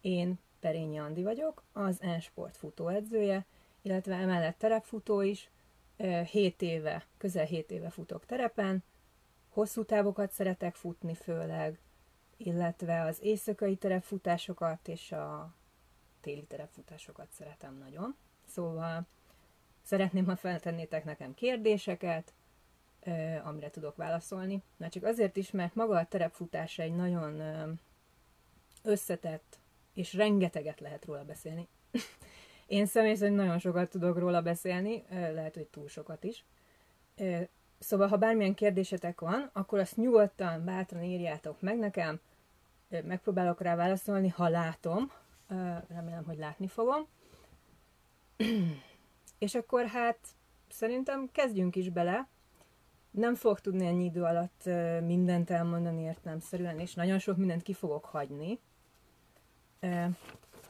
Én Perényi Andi vagyok, az N-Sport futóedzője, illetve emellett terepfutó is. 7 éve, közel 7 éve futok terepen, hosszú távokat szeretek futni főleg, illetve az éjszakai terepfutásokat és a téli terepfutásokat szeretem nagyon. Szóval szeretném, ha feltennétek nekem kérdéseket, amire tudok válaszolni. Na csak azért is, mert maga a terepfutás egy nagyon összetett, és rengeteget lehet róla beszélni. Én személy szerint nagyon sokat tudok róla beszélni, lehet, hogy túl sokat is. Szóval, ha bármilyen kérdésetek van, akkor azt nyugodtan, bátran írjátok meg nekem, megpróbálok rá válaszolni, ha látom, remélem, hogy látni fogom. És akkor hát szerintem kezdjünk is bele. Nem fogok tudni ennyi idő alatt mindent elmondani értelemszerűen, és nagyon sok mindent ki fogok hagyni.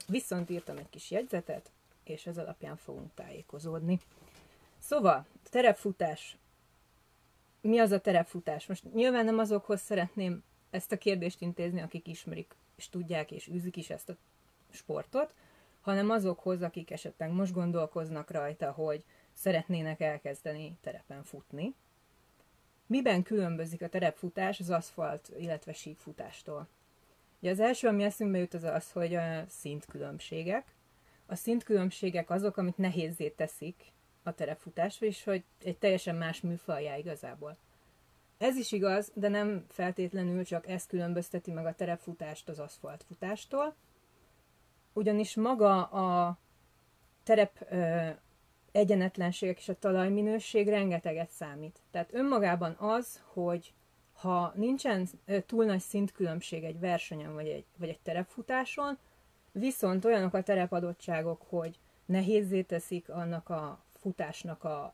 Viszont írtam egy kis jegyzetet, és ez alapján fogunk tájékozódni. Szóval, terepfutás. Mi az a terepfutás? Most nyilván nem azokhoz szeretném ezt a kérdést intézni, akik ismerik, és tudják, és űzik is ezt a sportot, hanem azokhoz, akik esetleg most gondolkoznak rajta, hogy szeretnének elkezdeni terepen futni. Miben különbözik a terepfutás az aszfalt, illetve síkfutástól? Ugye az első, ami eszünkbe jut, az az, hogy a szintkülönbségek. A szintkülönbségek azok, amit nehézé teszik a terepfutás, és hogy egy teljesen más műfajjá igazából. Ez is igaz, de nem feltétlenül csak ez különbözteti meg a terepfutást az aszfaltfutástól, ugyanis maga a terep ö, egyenetlenségek és a talajminőség rengeteget számít. Tehát önmagában az, hogy ha nincsen túl nagy szintkülönbség egy versenyen vagy egy, vagy egy terepfutáson, viszont olyanok a terepadottságok, hogy nehézé teszik annak a futásnak a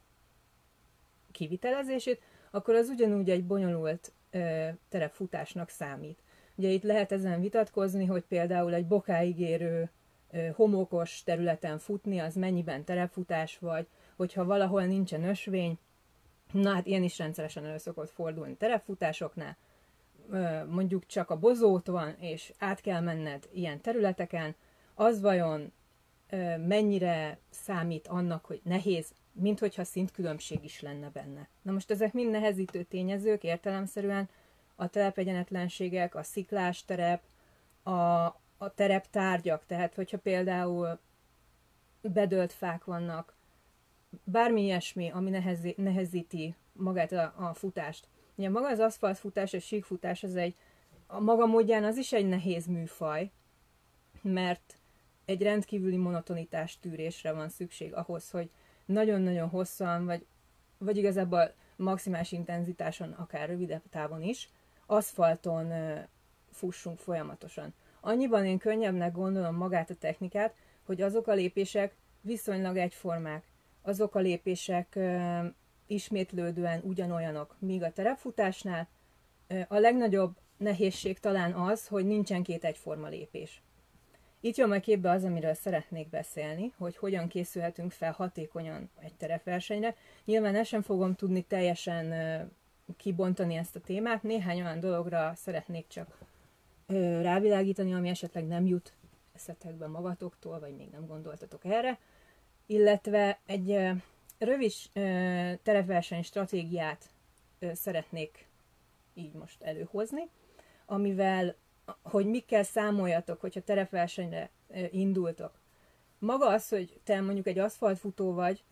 kivitelezését, akkor az ugyanúgy egy bonyolult ö, terepfutásnak számít. Ugye itt lehet ezen vitatkozni, hogy például egy bokáig érő ö, homokos területen futni, az mennyiben terepfutás vagy, hogyha valahol nincsen ösvény, na hát ilyen is rendszeresen elő szokott fordulni terepfutásoknál, mondjuk csak a bozót van, és át kell menned ilyen területeken, az vajon mennyire számít annak, hogy nehéz mint hogyha szintkülönbség is lenne benne. Na most ezek mind nehezítő tényezők értelemszerűen, a telepegyenetlenségek, a sziklás terep, a, a tereptárgyak, tehát hogyha például bedölt fák vannak, bármi ilyesmi, ami nehezi, nehezíti magát a, a futást. Ugye maga az aszfaltfutás és síkfutás az egy, a maga módján az is egy nehéz műfaj, mert egy rendkívüli monotonitás tűrésre van szükség ahhoz, hogy nagyon-nagyon hosszan, vagy, vagy igazából maximális intenzitáson, akár rövidebb távon is, aszfalton fussunk folyamatosan. Annyiban én könnyebbnek gondolom magát a technikát, hogy azok a lépések viszonylag egyformák. Azok a lépések ismétlődően ugyanolyanok, míg a terepfutásnál a legnagyobb nehézség talán az, hogy nincsen két egyforma lépés. Itt jön majd képbe az, amiről szeretnék beszélni, hogy hogyan készülhetünk fel hatékonyan egy terepversenyre. Nyilván ezt sem fogom tudni teljesen kibontani ezt a témát, néhány olyan dologra szeretnék csak rávilágítani, ami esetleg nem jut eszetekbe magatoktól, vagy még nem gondoltatok erre, illetve egy rövid terepverseny stratégiát szeretnék így most előhozni, amivel hogy mikkel számoljatok, hogyha terepversenyre indultok. Maga az, hogy te mondjuk egy aszfaltfutó vagy,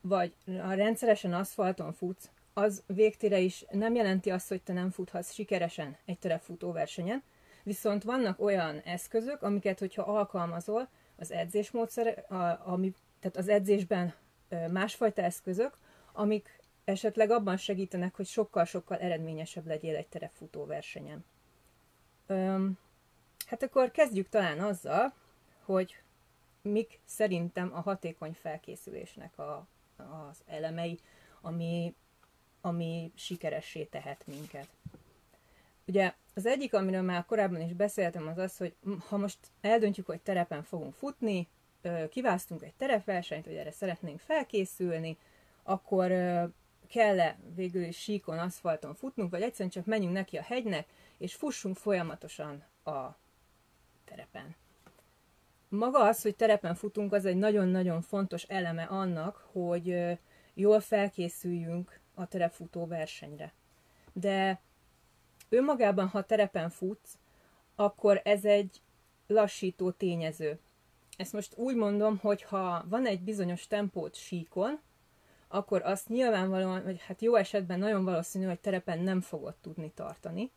vagy a rendszeresen aszfalton futsz, az végtére is nem jelenti azt, hogy te nem futhatsz sikeresen egy terepfutó versenyen, viszont vannak olyan eszközök, amiket, hogyha alkalmazol, az edzésmódszer, ami, tehát az edzésben másfajta eszközök, amik esetleg abban segítenek, hogy sokkal-sokkal eredményesebb legyél egy terepfutó versenyen. Hát akkor kezdjük talán azzal, hogy mik szerintem a hatékony felkészülésnek a, az elemei, ami, ami sikeressé tehet minket. Ugye az egyik, amiről már korábban is beszéltem, az az, hogy ha most eldöntjük, hogy terepen fogunk futni, kiválasztunk egy terepversenyt, hogy erre szeretnénk felkészülni, akkor kell-e végül is síkon, aszfalton futnunk, vagy egyszerűen csak menjünk neki a hegynek, és fussunk folyamatosan a terepen. maga az, hogy terepen futunk, az egy nagyon-nagyon fontos eleme annak, hogy jól felkészüljünk a terepfutó versenyre. De önmagában, ha terepen futsz, akkor ez egy lassító tényező. Ezt most úgy mondom, hogy ha van egy bizonyos tempót síkon, akkor azt nyilvánvalóan, vagy hát jó esetben nagyon valószínű, hogy terepen nem fogod tudni tartani,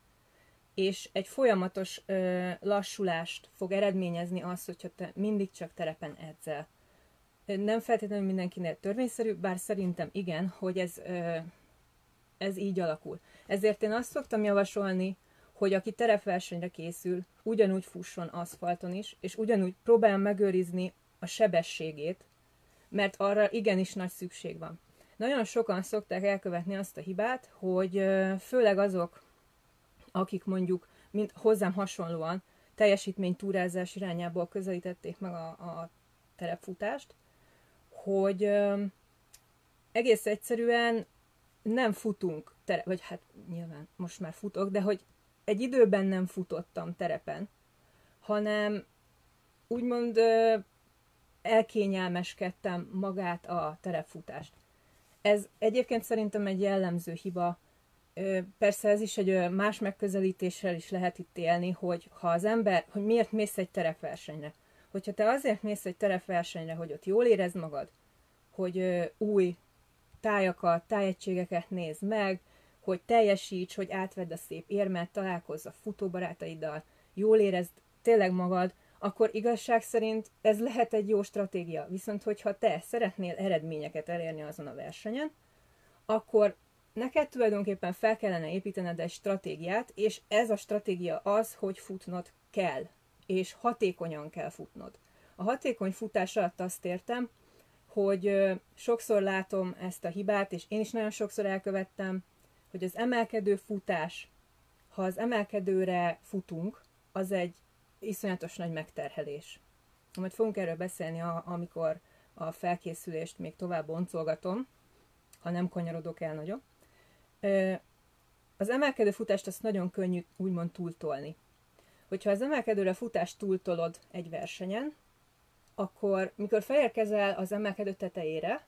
és egy folyamatos ö, lassulást fog eredményezni az, hogyha te mindig csak terepen edzel. Nem feltétlenül mindenkinél törvényszerű, bár szerintem igen, hogy ez, ö, ez így alakul. Ezért én azt szoktam javasolni, hogy aki terepversenyre készül, ugyanúgy fusson aszfalton is, és ugyanúgy próbál megőrizni a sebességét, mert arra igenis nagy szükség van. Nagyon sokan szokták elkövetni azt a hibát, hogy főleg azok, akik mondjuk mint hozzám hasonlóan teljesítménytúrázás irányából közelítették meg a, a terepfutást, hogy egész egyszerűen nem futunk, tere, vagy hát nyilván most már futok, de hogy egy időben nem futottam terepen, hanem úgymond elkényelmeskedtem magát a terepfutást. Ez egyébként szerintem egy jellemző hiba Persze ez is egy más megközelítéssel is lehet itt élni, hogy ha az ember, hogy miért mész egy terepversenyre. Hogyha te azért mész egy terepversenyre, hogy ott jól érezd magad, hogy új tájakat, tájegységeket nézd meg, hogy teljesíts, hogy átvedd a szép érmet, találkozz a futóbarátaiddal, jól érezd tényleg magad, akkor igazság szerint ez lehet egy jó stratégia. Viszont hogyha te szeretnél eredményeket elérni azon a versenyen, akkor neked tulajdonképpen fel kellene építened egy stratégiát, és ez a stratégia az, hogy futnod kell, és hatékonyan kell futnod. A hatékony futás alatt azt értem, hogy sokszor látom ezt a hibát, és én is nagyon sokszor elkövettem, hogy az emelkedő futás, ha az emelkedőre futunk, az egy iszonyatos nagy megterhelés. Majd fogunk erről beszélni, amikor a felkészülést még tovább boncolgatom, ha nem kanyarodok el nagyon. Az emelkedő futást azt nagyon könnyű úgymond túltolni. Hogyha az emelkedőre futást túltolod egy versenyen, akkor mikor felérkezel az emelkedő tetejére,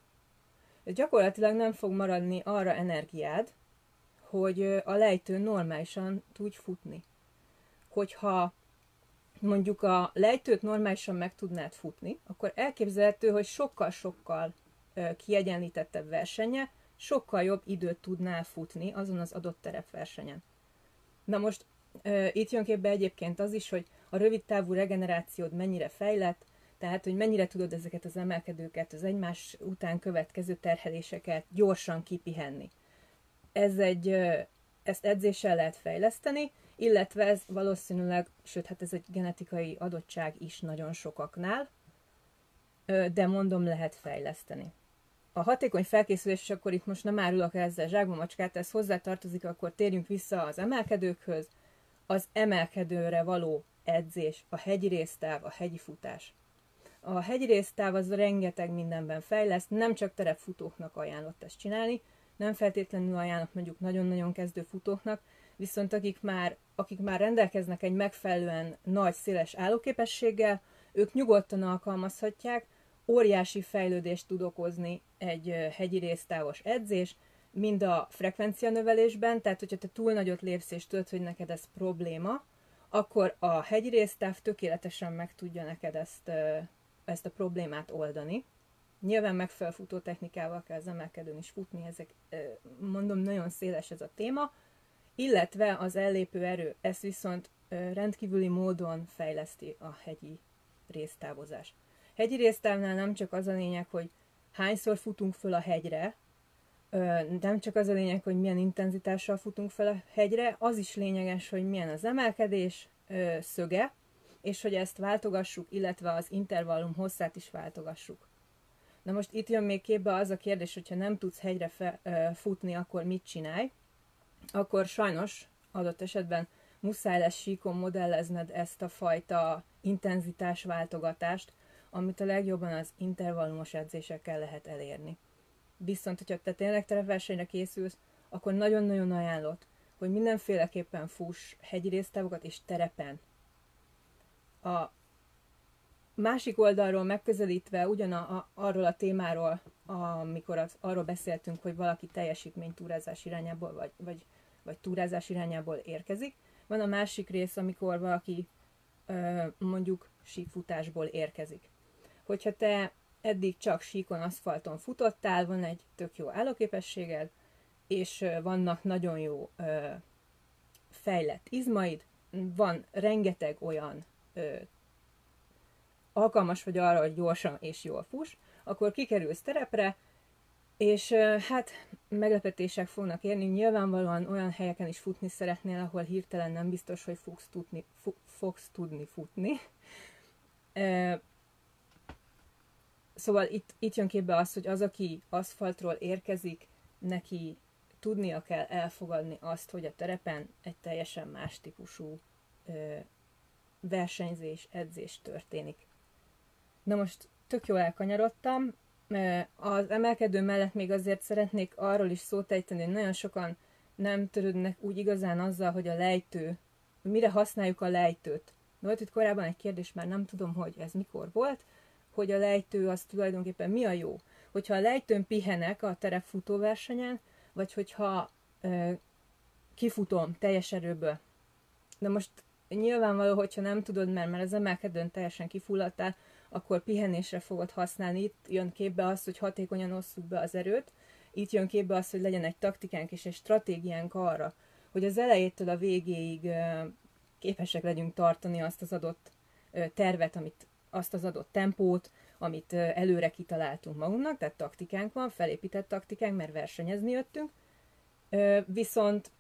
gyakorlatilag nem fog maradni arra energiád, hogy a lejtőn normálisan tudj futni. Hogyha mondjuk a lejtőt normálisan meg tudnád futni, akkor elképzelhető, hogy sokkal-sokkal kiegyenlítettebb versenye, sokkal jobb időt tudnál futni azon az adott terepversenyen. Na most itt jön képbe egyébként az is, hogy a rövid távú regenerációd mennyire fejlett, tehát, hogy mennyire tudod ezeket az emelkedőket, az egymás után következő terheléseket gyorsan kipihenni. Ez egy, ezt edzéssel lehet fejleszteni, illetve ez valószínűleg, sőt, hát ez egy genetikai adottság is nagyon sokaknál, de mondom, lehet fejleszteni a hatékony felkészülés, és akkor itt most nem árulok ezzel zsákba macskát, ez hozzátartozik, akkor térjünk vissza az emelkedőkhöz, az emelkedőre való edzés, a hegyi résztáv, a hegyi futás. A hegyi résztáv az rengeteg mindenben fejleszt, nem csak terepfutóknak ajánlott ezt csinálni, nem feltétlenül ajánlott mondjuk nagyon-nagyon kezdő futóknak, viszont akik már, akik már rendelkeznek egy megfelelően nagy, széles állóképességgel, ők nyugodtan alkalmazhatják, óriási fejlődést tud okozni egy hegyi résztávos edzés, mind a frekvencia növelésben, tehát hogyha te túl nagyot lépsz és tudod, hogy neked ez probléma, akkor a hegyi résztáv tökéletesen meg tudja neked ezt, ezt a problémát oldani. Nyilván megfelelő technikával kell az emelkedőn is futni, ezek mondom, nagyon széles ez a téma, illetve az ellépő erő, ez viszont rendkívüli módon fejleszti a hegyi résztávozás. Hegyi résztávnál nem csak az a lényeg, hogy hányszor futunk föl a hegyre, nem csak az a lényeg, hogy milyen intenzitással futunk fel a hegyre, az is lényeges, hogy milyen az emelkedés szöge, és hogy ezt váltogassuk, illetve az intervallum hosszát is váltogassuk. Na most itt jön még képbe az a kérdés, hogyha nem tudsz hegyre fe, futni, akkor mit csinálj? Akkor sajnos adott esetben muszáj lesz síkon modellezned ezt a fajta intenzitás váltogatást, amit a legjobban az intervallumos edzésekkel lehet elérni. Viszont, hogyha te tényleg terepversenyre készülsz, akkor nagyon-nagyon ajánlott, hogy mindenféleképpen fuss hegyi résztávokat és terepen. A másik oldalról megközelítve ugyan a, a, arról a témáról, amikor az, arról beszéltünk, hogy valaki teljesítmény túrázás irányából, vagy, vagy, vagy túrázás irányából érkezik, van a másik rész, amikor valaki ö, mondjuk síkfutásból érkezik. Hogyha te eddig csak síkon, aszfalton futottál, van egy tök jó állóképességed, és vannak nagyon jó ö, fejlett izmaid, van rengeteg olyan ö, alkalmas vagy arra, hogy gyorsan és jól fuss, akkor kikerülsz terepre, és hát meglepetések fognak érni. Nyilvánvalóan olyan helyeken is futni szeretnél, ahol hirtelen nem biztos, hogy fogsz tudni, fogsz tudni futni. Szóval itt, itt jön képbe az, hogy az, aki aszfaltról érkezik, neki tudnia kell elfogadni azt, hogy a terepen egy teljesen más típusú versenyzés, edzés történik. Na most tök jól elkanyarodtam. Az emelkedő mellett még azért szeretnék arról is szót ejteni, hogy nagyon sokan nem törődnek úgy igazán azzal, hogy a lejtő, mire használjuk a lejtőt. Volt itt korábban egy kérdés, már nem tudom, hogy ez mikor volt, hogy a lejtő az tulajdonképpen mi a jó. Hogyha a lejtőn pihenek a terepfutóversenyen, vagy hogyha ö, kifutom teljes erőből. De most nyilvánvaló, hogyha nem tudod, mert már az emelkedőn teljesen kifulladtál, akkor pihenésre fogod használni. Itt jön képbe az, hogy hatékonyan osszuk be az erőt, itt jön képbe az, hogy legyen egy taktikánk és egy stratégiánk arra, hogy az elejétől a végéig képesek legyünk tartani azt az adott tervet, amit, azt az adott tempót, amit előre kitaláltunk magunknak, tehát taktikánk van, felépített taktikánk, mert versenyezni jöttünk. Viszont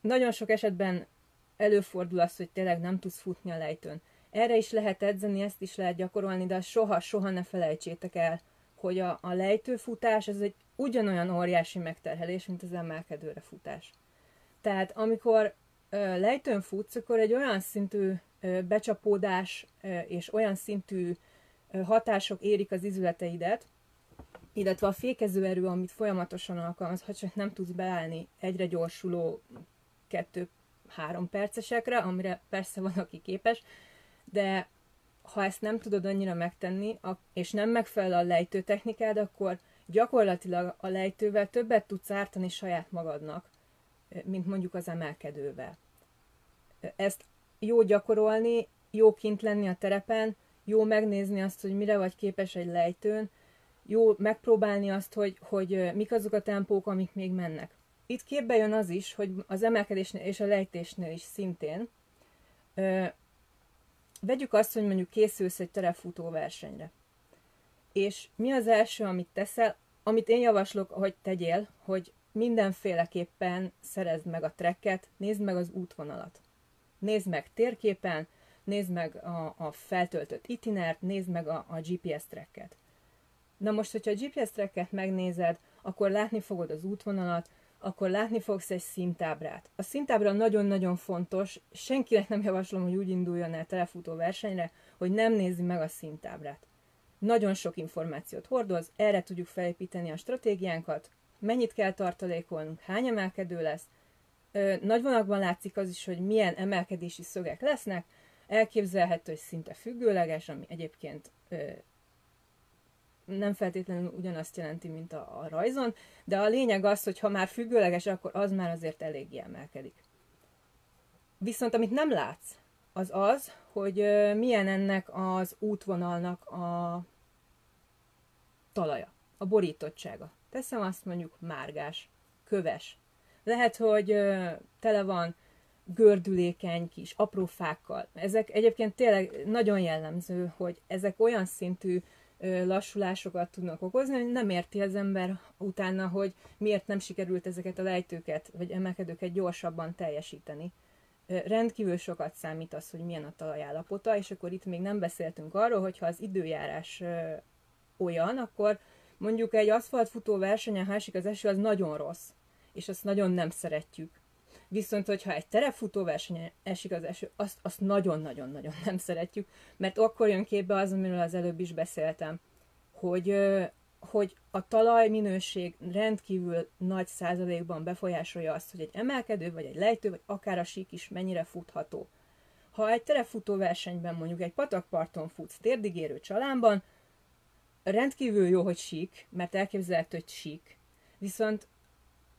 nagyon sok esetben előfordul az, hogy tényleg nem tudsz futni a lejtőn. Erre is lehet edzeni, ezt is lehet gyakorolni, de soha-soha ne felejtsétek el, hogy a, a lejtőfutás ez egy ugyanolyan óriási megterhelés, mint az emelkedőre futás. Tehát amikor ö, lejtőn futsz, akkor egy olyan szintű ö, becsapódás ö, és olyan szintű ö, hatások érik az izületeidet, illetve a fékező erő, amit folyamatosan alkalmaz, ha csak nem tudsz beállni egyre gyorsuló kettő-három percesekre, amire persze van, aki képes, de ha ezt nem tudod annyira megtenni, és nem megfelel a lejtő technikád, akkor gyakorlatilag a lejtővel többet tudsz ártani saját magadnak, mint mondjuk az emelkedővel. Ezt jó gyakorolni, jó kint lenni a terepen, jó megnézni azt, hogy mire vagy képes egy lejtőn, jó megpróbálni azt, hogy, hogy mik azok a tempók, amik még mennek. Itt képbe jön az is, hogy az emelkedésnél és a lejtésnél is szintén vegyük azt, hogy mondjuk készülsz egy terefutó versenyre. És mi az első, amit teszel, amit én javaslok, hogy tegyél, hogy mindenféleképpen szerezd meg a trekket, nézd meg az útvonalat. Nézd meg térképen, nézd meg a, a feltöltött itinert, nézd meg a, a GPS trekket. Na most, hogyha a GPS trekket megnézed, akkor látni fogod az útvonalat, akkor látni fogsz egy szintábrát. A szintábra nagyon-nagyon fontos, senkinek nem javaslom, hogy úgy induljon el telefutó versenyre, hogy nem nézi meg a szintábrát. Nagyon sok információt hordoz, erre tudjuk felépíteni a stratégiánkat, mennyit kell tartalékolnunk, hány emelkedő lesz. Ö, nagy vonakban látszik az is, hogy milyen emelkedési szögek lesznek, elképzelhető, hogy szinte függőleges, ami egyébként ö, nem feltétlenül ugyanazt jelenti, mint a, a rajzon, de a lényeg az, hogy ha már függőleges, akkor az már azért eléggé emelkedik. Viszont amit nem látsz, az az, hogy milyen ennek az útvonalnak a talaja, a borítottsága. Teszem azt mondjuk márgás, köves. Lehet, hogy tele van gördülékeny kis apró fákkal. Ezek egyébként tényleg nagyon jellemző, hogy ezek olyan szintű lassulásokat tudnak okozni, hogy nem érti az ember utána, hogy miért nem sikerült ezeket a lejtőket, vagy emelkedőket gyorsabban teljesíteni. Rendkívül sokat számít az, hogy milyen a talajállapota, és akkor itt még nem beszéltünk arról, hogy ha az időjárás olyan, akkor mondjuk egy aszfaltfutó versenyen, ha esik az eső, az nagyon rossz, és azt nagyon nem szeretjük. Viszont, hogyha egy terepfutó versenyen esik az eső, azt, azt nagyon-nagyon-nagyon nem szeretjük, mert akkor jön képbe az, amiről az előbb is beszéltem, hogy, hogy a talajminőség rendkívül nagy százalékban befolyásolja azt, hogy egy emelkedő, vagy egy lejtő, vagy akár a sík is mennyire futható. Ha egy terefutó versenyben mondjuk egy patakparton futsz térdigérő csalámban, rendkívül jó, hogy sík, mert elképzelhető, hogy sík. Viszont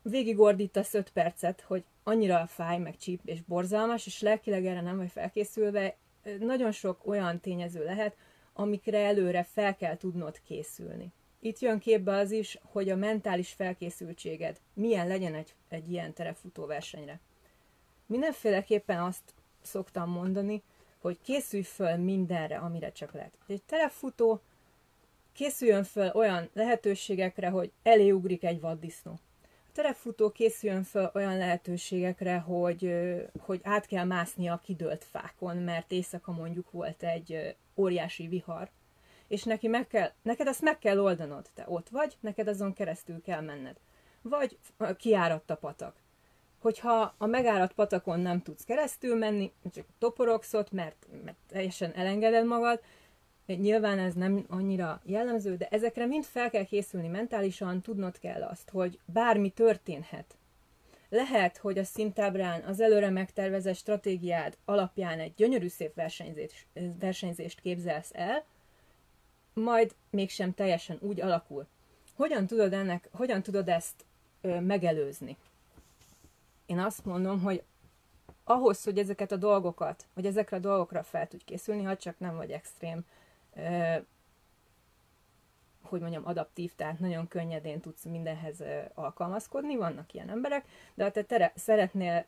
végigordítasz 5 percet, hogy annyira fáj, meg csíp és borzalmas, és lelkileg erre nem vagy felkészülve, nagyon sok olyan tényező lehet, amikre előre fel kell tudnod készülni. Itt jön képbe az is, hogy a mentális felkészültséged milyen legyen egy, egy ilyen terefutó versenyre. Mindenféleképpen azt szoktam mondani, hogy készülj föl mindenre, amire csak lehet. Egy terefutó készüljön föl olyan lehetőségekre, hogy eléugrik egy vaddisznó. A terefutó készüljön föl olyan lehetőségekre, hogy, hogy át kell mászni a kidőlt fákon, mert éjszaka mondjuk volt egy óriási vihar, és neki meg kell, neked azt meg kell oldanod. Te ott vagy, neked azon keresztül kell menned. Vagy kiáradt a patak. Hogyha a megáradt patakon nem tudsz keresztül menni, csak toporogsz ott, mert, mert teljesen elengeded magad, Nyilván ez nem annyira jellemző, de ezekre mind fel kell készülni mentálisan, tudnod kell azt, hogy bármi történhet. Lehet, hogy a szintábrán az előre megtervezett stratégiád alapján egy gyönyörű szép versenyzést, versenyzést képzelsz el, majd mégsem teljesen úgy alakul. Hogyan tudod, ennek, hogyan tudod ezt ö, megelőzni? Én azt mondom, hogy ahhoz, hogy ezeket a dolgokat, vagy ezekre a dolgokra fel tudj készülni, ha csak nem vagy extrém, hogy mondjam, adaptív, tehát nagyon könnyedén tudsz mindenhez alkalmazkodni, vannak ilyen emberek, de ha te tere, szeretnél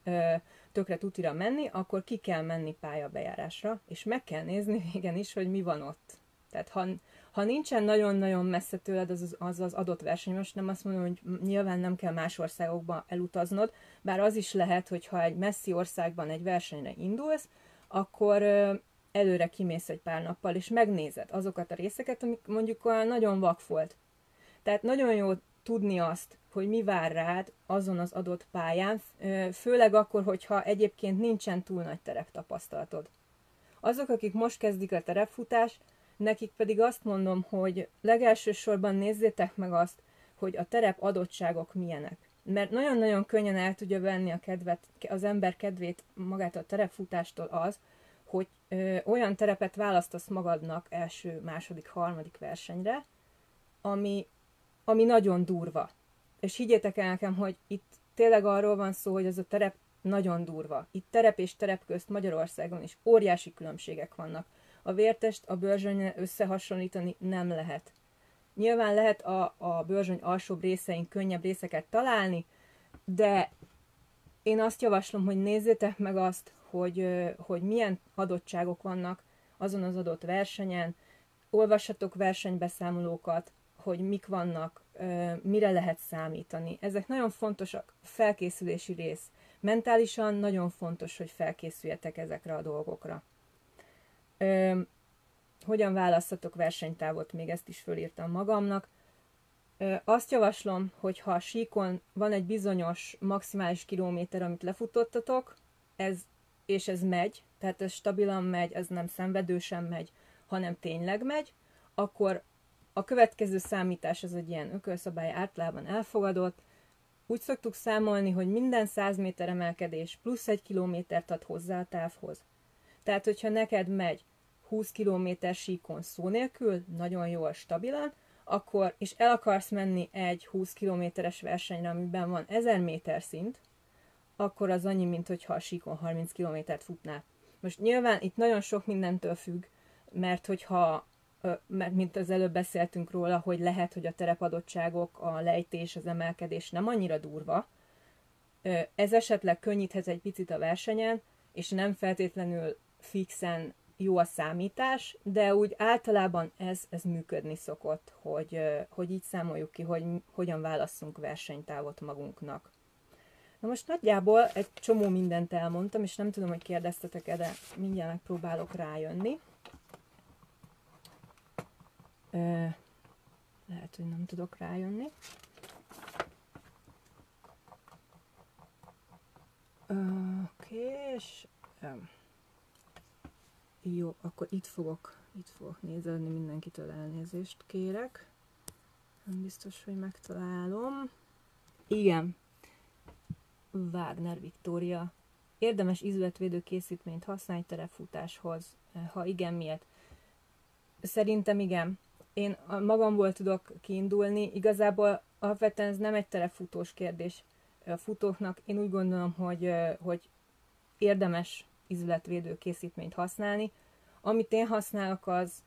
tökre tutira menni, akkor ki kell menni pályabejárásra, és meg kell nézni igenis, hogy mi van ott. Tehát ha, ha nincsen nagyon-nagyon messze tőled az, az az, az adott verseny, most nem azt mondom, hogy nyilván nem kell más országokba elutaznod, bár az is lehet, hogy ha egy messzi országban egy versenyre indulsz, akkor előre kimész egy pár nappal, és megnézed azokat a részeket, amik mondjuk olyan nagyon vak volt. Tehát nagyon jó tudni azt, hogy mi vár rád azon az adott pályán, főleg akkor, hogyha egyébként nincsen túl nagy terep tapasztalatod. Azok, akik most kezdik a terepfutás, Nekik pedig azt mondom, hogy legelsősorban nézzétek meg azt, hogy a terep adottságok milyenek. Mert nagyon-nagyon könnyen el tudja venni a kedvet, az ember kedvét magát a terepfutástól az, hogy ö, olyan terepet választasz magadnak első, második, harmadik versenyre, ami, ami nagyon durva. És higgyétek el nekem, hogy itt tényleg arról van szó, hogy ez a terep nagyon durva. Itt terep és terep közt Magyarországon is óriási különbségek vannak. A vértest a bőrzsönyre összehasonlítani nem lehet. Nyilván lehet a, a bőrzsöny alsóbb részein könnyebb részeket találni, de én azt javaslom, hogy nézzétek meg azt, hogy, hogy milyen adottságok vannak azon az adott versenyen, olvassatok versenybeszámolókat, hogy mik vannak, mire lehet számítani. Ezek nagyon fontosak, felkészülési rész. Mentálisan nagyon fontos, hogy felkészüljetek ezekre a dolgokra. Hogyan választatok versenytávot, még ezt is fölírtam magamnak. Azt javaslom, hogy ha a síkon van egy bizonyos maximális kilométer, amit lefutottatok, ez, és ez megy, tehát ez stabilan megy, ez nem szenvedősen megy, hanem tényleg megy, akkor a következő számítás az egy ilyen ökölszabály általában elfogadott. Úgy szoktuk számolni, hogy minden 100 méter emelkedés plusz egy kilométert ad hozzá a távhoz. Tehát, hogyha neked megy 20 km síkon szó nélkül, nagyon jól, stabilan, akkor, és el akarsz menni egy 20 kilométeres versenyre, amiben van 1000 méter szint, akkor az annyi, mint hogyha a síkon 30 kilométert futnál. Most nyilván itt nagyon sok mindentől függ, mert hogyha, mert mint az előbb beszéltünk róla, hogy lehet, hogy a terepadottságok, a lejtés, az emelkedés nem annyira durva, ez esetleg könnyíthet egy picit a versenyen, és nem feltétlenül fixen jó a számítás, de úgy általában ez, ez működni szokott, hogy, hogy így számoljuk ki, hogy hogyan válasszunk versenytávot magunknak. Na most nagyjából egy csomó mindent elmondtam, és nem tudom, hogy kérdeztetek-e, de mindjárt megpróbálok rájönni. Lehet, hogy nem tudok rájönni. Oké, és... Jó, akkor itt fogok, itt fogok nézelni, mindenkitől elnézést kérek. Nem biztos, hogy megtalálom. Igen. Wagner Viktória érdemes izületvédő készítményt használni terefutáshoz? Ha igen, miért? Szerintem igen. Én magamból tudok kiindulni. Igazából alapvetően ez nem egy terefutós kérdés a futóknak. Én úgy gondolom, hogy, hogy érdemes izületvédő készítményt használni. Amit én használok, az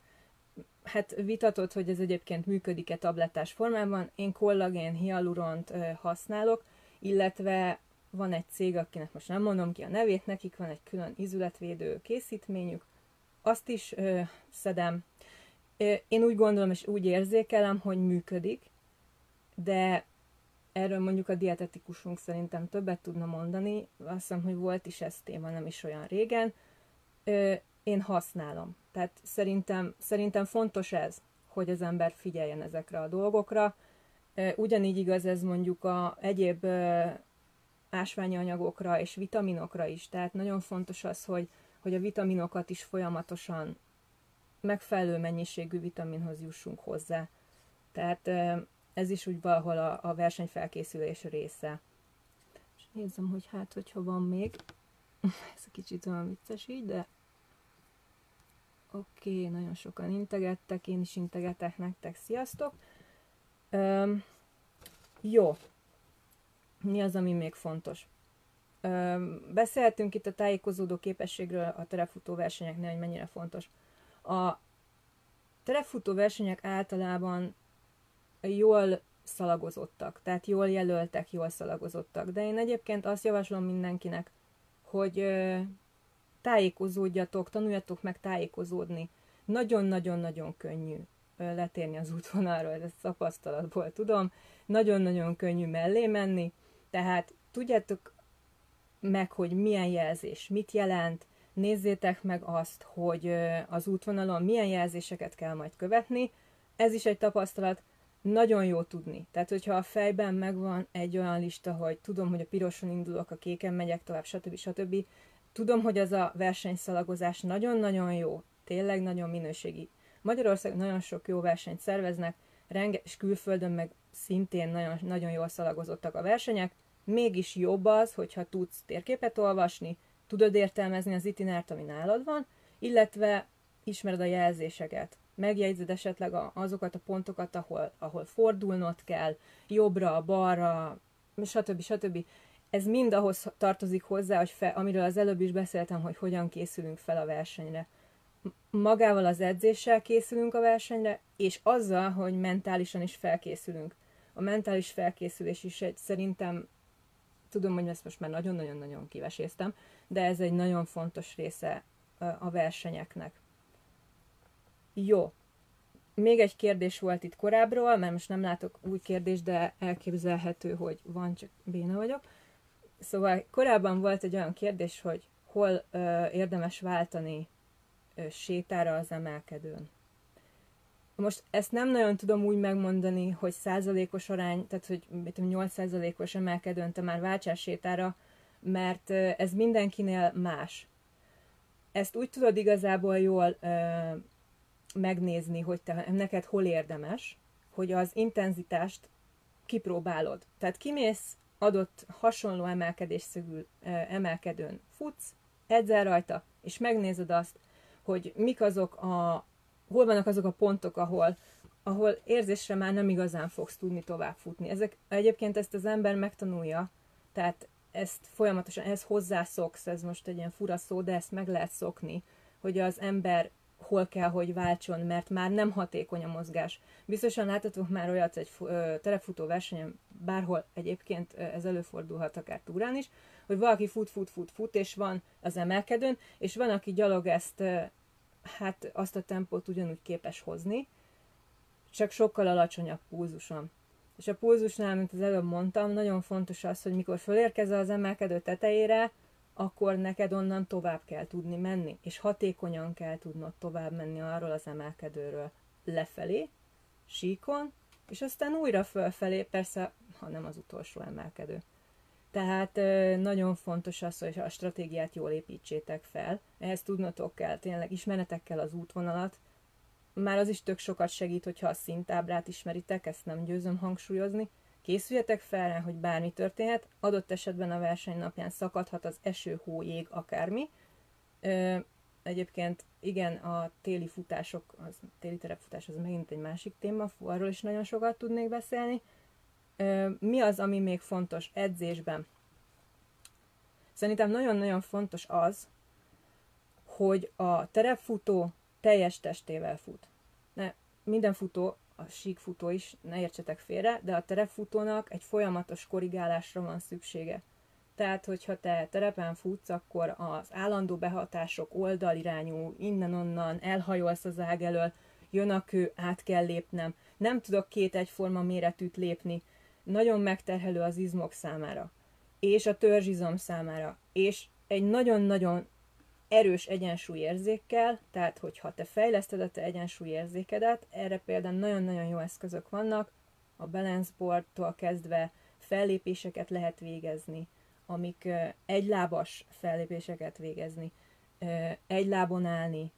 hát vitatott, hogy ez egyébként működik-e tablettás formában. Én kollagén, hialuront használok, illetve van egy cég, akinek most nem mondom ki a nevét, nekik van egy külön izületvédő készítményük, azt is ö, szedem. Én úgy gondolom és úgy érzékelem, hogy működik, de erről mondjuk a dietetikusunk szerintem többet tudna mondani. Azt hiszem, hogy volt is ez téma nem is olyan régen. Ö, én használom. Tehát szerintem, szerintem fontos ez, hogy az ember figyeljen ezekre a dolgokra. Ugyanígy igaz ez mondjuk a egyéb ásványi anyagokra és vitaminokra is. Tehát nagyon fontos az, hogy, hogy a vitaminokat is folyamatosan megfelelő mennyiségű vitaminhoz jussunk hozzá. Tehát ez is úgy valahol a, a versenyfelkészülés része. És nézzem, hogy hát, hogyha van még. ez a kicsit olyan vicces így, de oké, okay, nagyon sokan integettek, én is integetek nektek, sziasztok! Um, jó, mi az, ami még fontos? Beszéltünk itt a tájékozódó képességről a terefutó versenyeknél, hogy mennyire fontos. A terefutó versenyek általában jól szalagozottak, tehát jól jelöltek, jól szalagozottak. De én egyébként azt javaslom mindenkinek, hogy tájékozódjatok, tanuljatok meg tájékozódni. Nagyon-nagyon-nagyon könnyű letérni az útvonalról, ezt tapasztalatból tudom. Nagyon-nagyon könnyű mellé menni, tehát tudjátok meg, hogy milyen jelzés mit jelent, nézzétek meg azt, hogy az útvonalon milyen jelzéseket kell majd követni. Ez is egy tapasztalat, nagyon jó tudni. Tehát, hogyha a fejben megvan egy olyan lista, hogy tudom, hogy a piroson indulok, a kéken megyek tovább, stb. stb. Tudom, hogy az a versenyszalagozás nagyon-nagyon jó, tényleg nagyon minőségi. Magyarország nagyon sok jó versenyt szerveznek, renges külföldön meg szintén nagyon, nagyon jól szalagozottak a versenyek, mégis jobb az, hogyha tudsz térképet olvasni, tudod értelmezni az itinárt, ami nálad van, illetve ismered a jelzéseket. Megjegyzed esetleg a, azokat a pontokat, ahol, ahol fordulnod kell, jobbra, balra, stb. stb. Ez mind ahhoz tartozik hozzá, hogy fe, amiről az előbb is beszéltem, hogy hogyan készülünk fel a versenyre. Magával az edzéssel készülünk a versenyre, és azzal, hogy mentálisan is felkészülünk. A mentális felkészülés is egy szerintem Tudom, hogy ezt most már nagyon-nagyon-nagyon kiveséztem, de ez egy nagyon fontos része a versenyeknek. Jó. Még egy kérdés volt itt korábbról, mert most nem látok új kérdést, de elképzelhető, hogy van, csak béna vagyok. Szóval korábban volt egy olyan kérdés, hogy hol ö, érdemes váltani ö, sétára az emelkedőn. Most ezt nem nagyon tudom úgy megmondani, hogy százalékos arány, tehát hogy 8 százalékos emelkedőn te már váltsál sétára, mert ez mindenkinél más. Ezt úgy tudod igazából jól ö, megnézni, hogy te, neked hol érdemes, hogy az intenzitást kipróbálod. Tehát kimész adott hasonló emelkedésszögű emelkedőn futsz, edzel rajta, és megnézed azt, hogy mik azok a hol vannak azok a pontok, ahol, ahol érzésre már nem igazán fogsz tudni tovább futni. Ezek, egyébként ezt az ember megtanulja, tehát ezt folyamatosan, ehhez hozzászoksz, ez most egy ilyen fura szó, de ezt meg lehet szokni, hogy az ember hol kell, hogy váltson, mert már nem hatékony a mozgás. Biztosan láthatunk már olyat egy telefutó versenyen, bárhol egyébként ez előfordulhat akár túrán is, hogy valaki fut, fut, fut, fut, és van az emelkedőn, és van, aki gyalog ezt hát azt a tempót ugyanúgy képes hozni, csak sokkal alacsonyabb pulzuson. És a pulzusnál, mint az előbb mondtam, nagyon fontos az, hogy mikor fölérkezel az emelkedő tetejére, akkor neked onnan tovább kell tudni menni, és hatékonyan kell tudnod tovább menni arról az emelkedőről lefelé, síkon, és aztán újra fölfelé, persze, ha nem az utolsó emelkedő. Tehát nagyon fontos az, hogy a stratégiát jól építsétek fel. Ehhez tudnotok kell, tényleg ismeretek kell az útvonalat. Már az is tök sokat segít, hogyha a szintábrát ismeritek, ezt nem győzöm hangsúlyozni. készüljetek fel rá, hogy bármi történhet, adott esetben a verseny napján szakadhat az eső, hó, jég, akármi. Egyébként igen, a téli futások, az téli terepfutás az megint egy másik téma, arról is nagyon sokat tudnék beszélni. Mi az, ami még fontos edzésben? Szerintem nagyon-nagyon fontos az, hogy a terepfutó teljes testével fut. Ne, minden futó, a síkfutó is, ne értsetek félre, de a terepfutónak egy folyamatos korrigálásra van szüksége. Tehát, hogyha te terepen futsz, akkor az állandó behatások oldalirányú, innen-onnan, elhajolsz az ág elől, jön a kő, át kell lépnem, nem tudok két egyforma méretűt lépni, nagyon megterhelő az izmok számára, és a törzsizom számára, és egy nagyon-nagyon erős egyensúlyérzékkel, tehát hogyha te fejleszted a te egyensúlyérzékedet, erre például nagyon-nagyon jó eszközök vannak, a balance boardtól kezdve fellépéseket lehet végezni, amik egylábas fellépéseket végezni, egy lábon állni,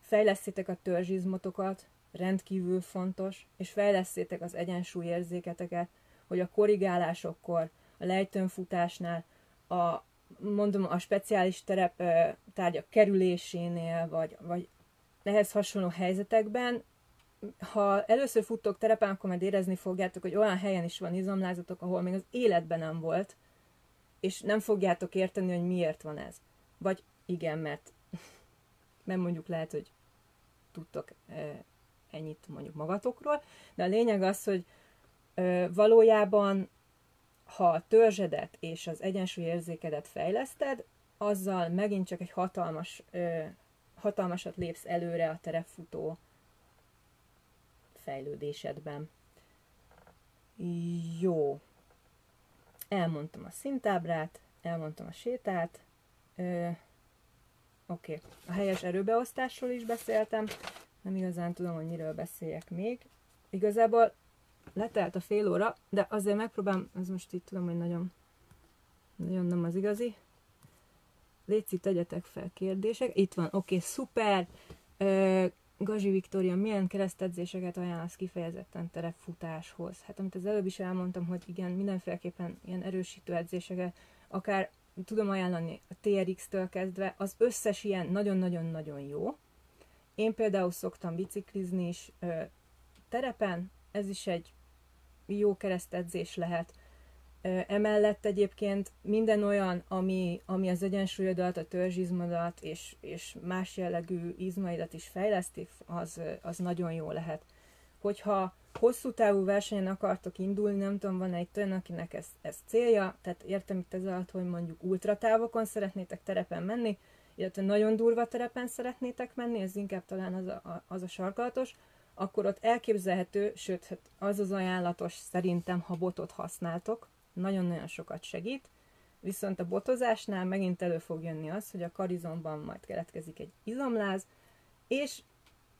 fejlesztétek a törzsizmotokat, rendkívül fontos, és fejlesztétek az egyensúlyérzéketeket, hogy a korrigálásokkor, a lejtőnfutásnál, a, mondom, a speciális terep tárgyak kerülésénél, vagy, vagy ehhez hasonló helyzetekben, ha először futtok terepen, akkor majd érezni fogjátok, hogy olyan helyen is van izomlázatok, ahol még az életben nem volt, és nem fogjátok érteni, hogy miért van ez. Vagy igen, mert, mert mondjuk lehet, hogy tudtok ennyit mondjuk magatokról, de a lényeg az, hogy valójában ha a törzsedet és az egyensúlyérzékedet fejleszted, azzal megint csak egy hatalmas, hatalmasat lépsz előre a terepfutó fejlődésedben. Jó, elmondtam a szintábrát, elmondtam a sétát, Ö, oké, a helyes erőbeosztásról is beszéltem, nem igazán tudom, hogy miről beszéljek még. Igazából letelt a fél óra, de azért megpróbálom, ez most itt tudom, hogy nagyon, nagyon nem az igazi. Léci, tegyetek fel kérdések. Itt van, oké, okay, szuper. Ö, Gazsi Viktória, milyen keresztedzéseket ajánlasz kifejezetten terepfutáshoz? Hát amit az előbb is elmondtam, hogy igen, mindenféleképpen ilyen erősítő edzéseket, akár tudom ajánlani a TRX-től kezdve, az összes ilyen nagyon-nagyon-nagyon jó. Én például szoktam biciklizni is ö, terepen, ez is egy jó keresztedzés lehet. Emellett egyébként minden olyan, ami, ami az egyensúlyodat, a törzsizmodat és, és más jellegű izmaidat is fejleszti, az, az nagyon jó lehet. Hogyha hosszú távú versenyen akartok indulni, nem tudom, van egy olyan, akinek ez, ez célja, tehát értem itt ez alatt, hogy mondjuk ultratávokon szeretnétek terepen menni, illetve nagyon durva terepen szeretnétek menni, ez inkább talán az a, az a sarkalatos, akkor ott elképzelhető, sőt, hát az az ajánlatos szerintem, ha botot használtok, nagyon-nagyon sokat segít, viszont a botozásnál megint elő fog jönni az, hogy a karizomban majd keletkezik egy izomláz, és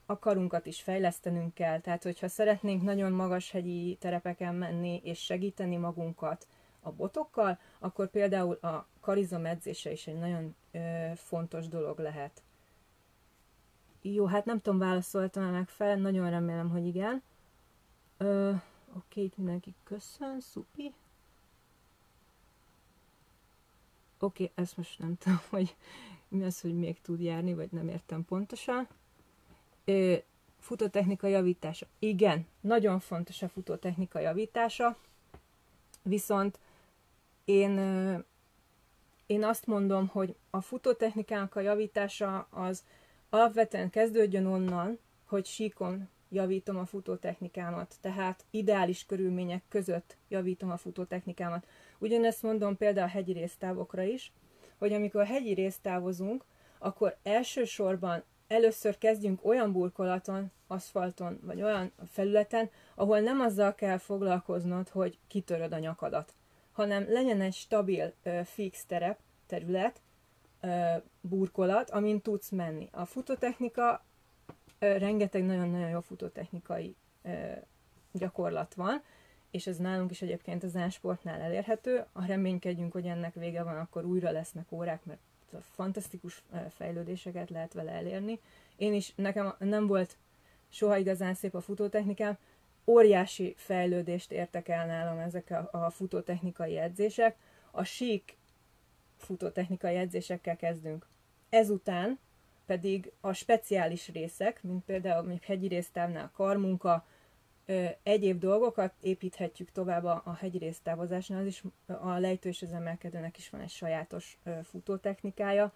a karunkat is fejlesztenünk kell, tehát hogyha szeretnénk nagyon magas hegyi terepeken menni és segíteni magunkat a botokkal, akkor például a karizom edzése is egy nagyon ö, fontos dolog lehet. Jó, hát nem tudom, válaszoltam-e megfelelően, nagyon remélem, hogy igen. Ö, oké, itt mindenki köszön, szupi. Oké, ezt most nem tudom, hogy mi az, hogy még tud járni, vagy nem értem pontosan. Ö, futótechnika javítása. Igen, nagyon fontos a futótechnika javítása, viszont én, én azt mondom, hogy a futótechnikának a javítása az alapvetően kezdődjön onnan, hogy síkon javítom a futótechnikámat, tehát ideális körülmények között javítom a futótechnikámat. Ugyanezt mondom például a hegyi résztávokra is, hogy amikor hegyi résztávozunk, akkor elsősorban először kezdjünk olyan burkolaton, aszfalton, vagy olyan felületen, ahol nem azzal kell foglalkoznod, hogy kitöröd a nyakadat, hanem legyen egy stabil, fix terep, terület, burkolat, amin tudsz menni. A futótechnika, rengeteg nagyon-nagyon jó futótechnikai gyakorlat van, és ez nálunk is egyébként az sportnál elérhető. Ha reménykedjünk, hogy ennek vége van, akkor újra lesznek órák, mert fantasztikus fejlődéseket lehet vele elérni. Én is, nekem nem volt soha igazán szép a futótechnikám, óriási fejlődést értek el nálam ezek a, a futótechnikai edzések. A sík futótechnikai edzésekkel kezdünk. Ezután pedig a speciális részek, mint például még hegyi résztávnál karmunka, egyéb dolgokat építhetjük tovább a, a hegyi résztávozásnál, az is a lejtő és az emelkedőnek is van egy sajátos futótechnikája,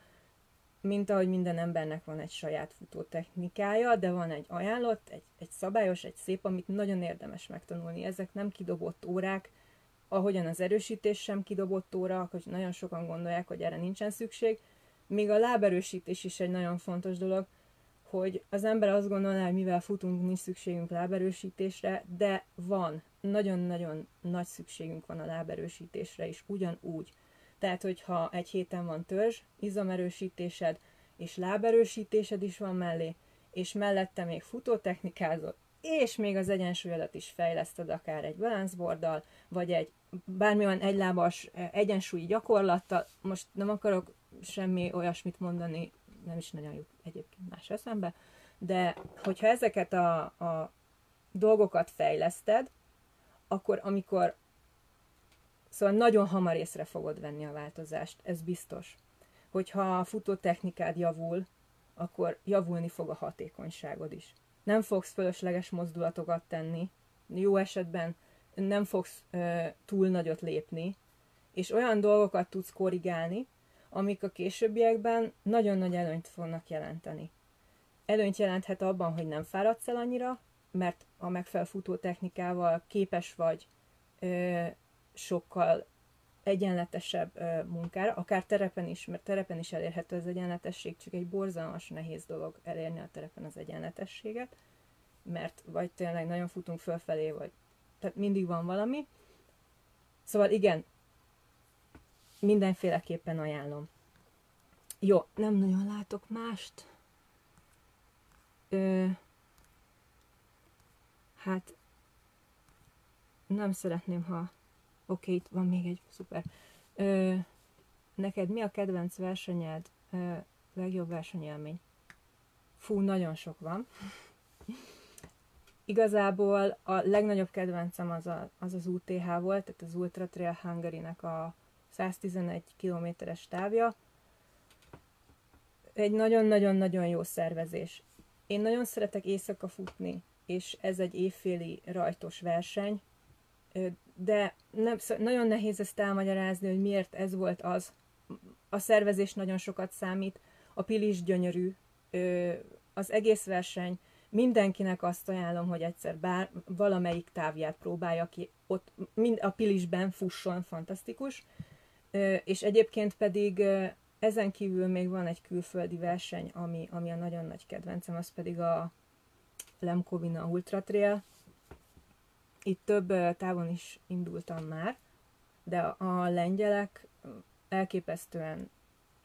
mint ahogy minden embernek van egy saját futótechnikája, de van egy ajánlott, egy, egy szabályos, egy szép, amit nagyon érdemes megtanulni. Ezek nem kidobott órák, ahogyan az erősítés sem kidobott óra, hogy nagyon sokan gondolják, hogy erre nincsen szükség. Még a láberősítés is egy nagyon fontos dolog, hogy az ember azt gondolná, hogy mivel futunk, nincs szükségünk láberősítésre, de van, nagyon-nagyon nagy szükségünk van a láberősítésre is, ugyanúgy. Tehát, hogyha egy héten van törzs, izomerősítésed, és láberősítésed is van mellé, és mellette még futótechnikázod, és még az egyensúlyodat is fejleszted akár egy balanszborddal, vagy egy bármilyen egylábas eh, egyensúlyi gyakorlattal. Most nem akarok semmi olyasmit mondani, nem is nagyon jut egyébként más eszembe, de hogyha ezeket a, a dolgokat fejleszted, akkor amikor Szóval nagyon hamar észre fogod venni a változást, ez biztos. Hogyha a futótechnikád javul, akkor javulni fog a hatékonyságod is. Nem fogsz fölösleges mozdulatokat tenni, jó esetben nem fogsz ö, túl nagyot lépni, és olyan dolgokat tudsz korrigálni, amik a későbbiekben nagyon nagy előnyt fognak jelenteni. Előnyt jelenthet abban, hogy nem fáradsz el annyira, mert a megfelelő futótechnikával képes vagy ö, sokkal egyenletesebb munkára, akár terepen is, mert terepen is elérhető az egyenletesség, csak egy borzalmas nehéz dolog elérni a terepen az egyenletességet, mert vagy tényleg nagyon futunk fölfelé, vagy tehát mindig van valami. Szóval igen, mindenféleképpen ajánlom. Jó, nem nagyon látok mást. Ö, hát nem szeretném, ha Oké, itt van még egy, szuper. Ö, neked mi a kedvenc versenyed, ö, legjobb versenyelmény? Fú, nagyon sok van. Igazából a legnagyobb kedvencem az a, az, az UTH volt, tehát az Ultra Trail Hungary-nek a 111 kilométeres távja. Egy nagyon-nagyon-nagyon jó szervezés. Én nagyon szeretek éjszaka futni, és ez egy évféli rajtos verseny, de nem, nagyon nehéz ezt elmagyarázni, hogy miért ez volt az. A szervezés nagyon sokat számít, a pilis gyönyörű, az egész verseny, mindenkinek azt ajánlom, hogy egyszer bár valamelyik távját próbálja ki, ott mind a pilisben fusson, fantasztikus, és egyébként pedig ezen kívül még van egy külföldi verseny, ami, ami a nagyon nagy kedvencem, az pedig a Lemkovina Ultra Trail, itt több távon is indultam már, de a lengyelek elképesztően,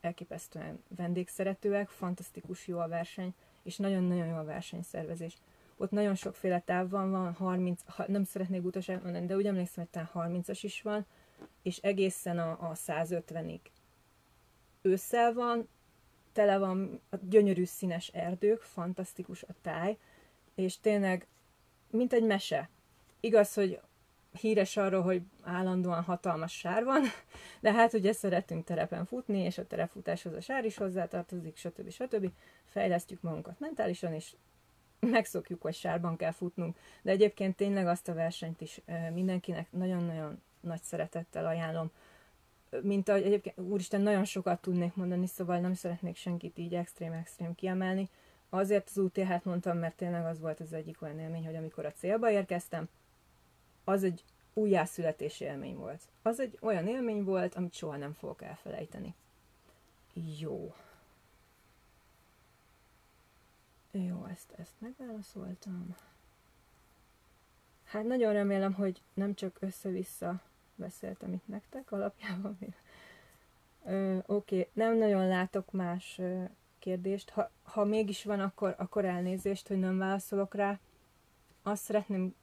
elképesztően vendégszeretőek, fantasztikus jó a verseny, és nagyon-nagyon jó a versenyszervezés. Ott nagyon sokféle táv van, van 30, nem szeretnék butaságot mondani, de úgy emlékszem, hogy talán 30-as is van, és egészen a, a 150-ig. Ősszel van, tele van a gyönyörű színes erdők, fantasztikus a táj, és tényleg, mint egy mese. Igaz, hogy híres arról, hogy állandóan hatalmas sár van, de hát ugye szeretünk terepen futni, és a terepfutáshoz a sár is hozzátartozik, stb. stb. Fejlesztjük magunkat mentálisan, és megszokjuk, hogy sárban kell futnunk. De egyébként tényleg azt a versenyt is mindenkinek nagyon-nagyon nagy szeretettel ajánlom. Mint ahogy egyébként, úristen, nagyon sokat tudnék mondani, szóval nem szeretnék senkit így extrém-extrém kiemelni. Azért az UTH-t mondtam, mert tényleg az volt az egyik olyan élmény, hogy amikor a célba érkeztem, az egy újjászületési élmény volt. Az egy olyan élmény volt, amit soha nem fogok elfelejteni. Jó. Jó, ezt, ezt megválaszoltam. Hát nagyon remélem, hogy nem csak össze-vissza beszéltem itt nektek alapjában. Oké, okay. nem nagyon látok más ö, kérdést. Ha, ha mégis van, akkor, akkor elnézést, hogy nem válaszolok rá. Azt szeretném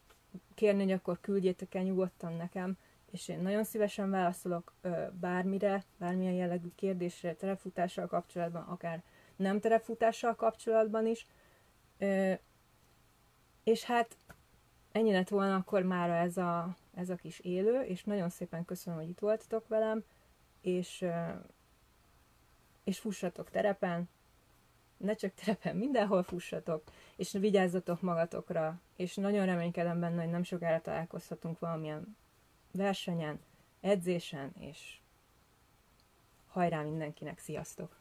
kérni, hogy akkor küldjétek el nyugodtan nekem, és én nagyon szívesen válaszolok ö, bármire, bármilyen jellegű kérdésre, terefutással kapcsolatban, akár nem terefutással kapcsolatban is. Ö, és hát ennyi lett volna akkor már ez a, ez a kis élő, és nagyon szépen köszönöm, hogy itt voltatok velem, és, és fussatok terepen, ne csak terepen, mindenhol fussatok, és vigyázzatok magatokra, és nagyon reménykedem benne, hogy nem sokára találkozhatunk valamilyen versenyen, edzésen, és hajrá mindenkinek, sziasztok!